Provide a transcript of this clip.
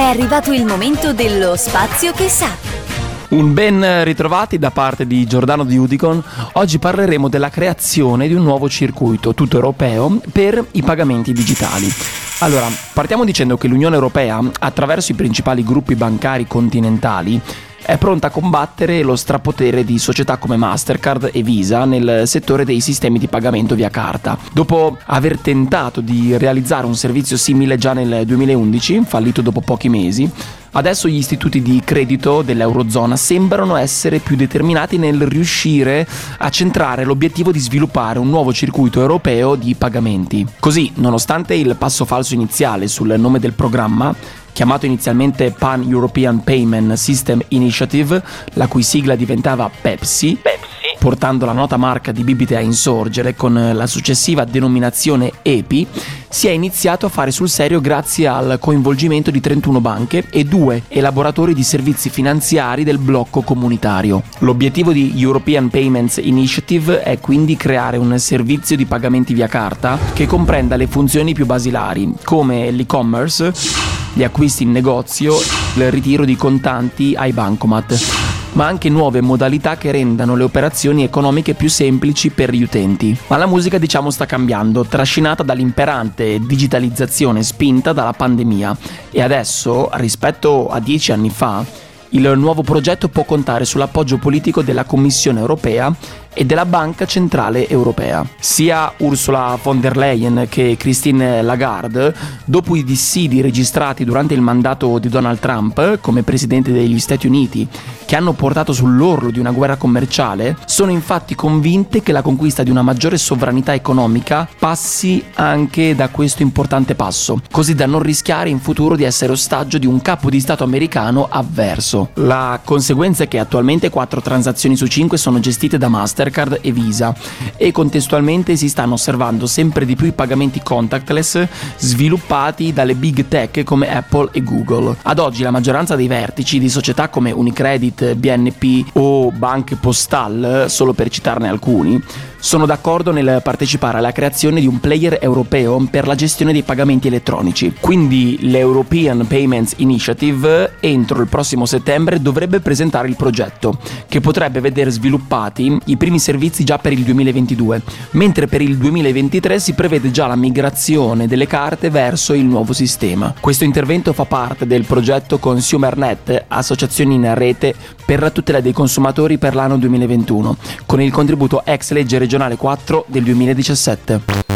È arrivato il momento dello spazio che sa. Un ben ritrovati da parte di Giordano di Udicon. Oggi parleremo della creazione di un nuovo circuito tutto europeo per i pagamenti digitali. Allora, partiamo dicendo che l'Unione Europea, attraverso i principali gruppi bancari continentali, è pronta a combattere lo strapotere di società come Mastercard e Visa nel settore dei sistemi di pagamento via carta. Dopo aver tentato di realizzare un servizio simile già nel 2011, fallito dopo pochi mesi, Adesso gli istituti di credito dell'Eurozona sembrano essere più determinati nel riuscire a centrare l'obiettivo di sviluppare un nuovo circuito europeo di pagamenti. Così, nonostante il passo falso iniziale sul nome del programma, chiamato inizialmente Pan European Payment System Initiative, la cui sigla diventava Pepsi, Pepsi portando la nota marca di bibite a insorgere con la successiva denominazione EPI, si è iniziato a fare sul serio grazie al coinvolgimento di 31 banche e due elaboratori di servizi finanziari del blocco comunitario. L'obiettivo di European Payments Initiative è quindi creare un servizio di pagamenti via carta che comprenda le funzioni più basilari, come l'e-commerce, gli acquisti in negozio, il ritiro di contanti ai bancomat ma anche nuove modalità che rendano le operazioni economiche più semplici per gli utenti. Ma la musica diciamo sta cambiando, trascinata dall'imperante digitalizzazione spinta dalla pandemia e adesso, rispetto a dieci anni fa, il nuovo progetto può contare sull'appoggio politico della Commissione europea e della Banca Centrale Europea. Sia Ursula von der Leyen che Christine Lagarde, dopo i dissidi registrati durante il mandato di Donald Trump come Presidente degli Stati Uniti, che hanno portato sull'orlo di una guerra commerciale, sono infatti convinte che la conquista di una maggiore sovranità economica passi anche da questo importante passo, così da non rischiare in futuro di essere ostaggio di un capo di Stato americano avverso. La conseguenza è che attualmente 4 transazioni su 5 sono gestite da Master Mastercard e Visa e contestualmente si stanno osservando sempre di più i pagamenti contactless sviluppati dalle big tech come Apple e Google. Ad oggi la maggioranza dei vertici di società come Unicredit, BNP o Banque Postal, solo per citarne alcuni, sono d'accordo nel partecipare alla creazione di un player europeo per la gestione dei pagamenti elettronici. Quindi l'European Payments Initiative entro il prossimo settembre dovrebbe presentare il progetto, che potrebbe vedere sviluppati i primi servizi già per il 2022, mentre per il 2023 si prevede già la migrazione delle carte verso il nuovo sistema. Questo intervento fa parte del progetto ConsumerNet, associazioni in rete per la tutela dei consumatori per l'anno 2021, con il contributo ex legge regionale 4 del 2017.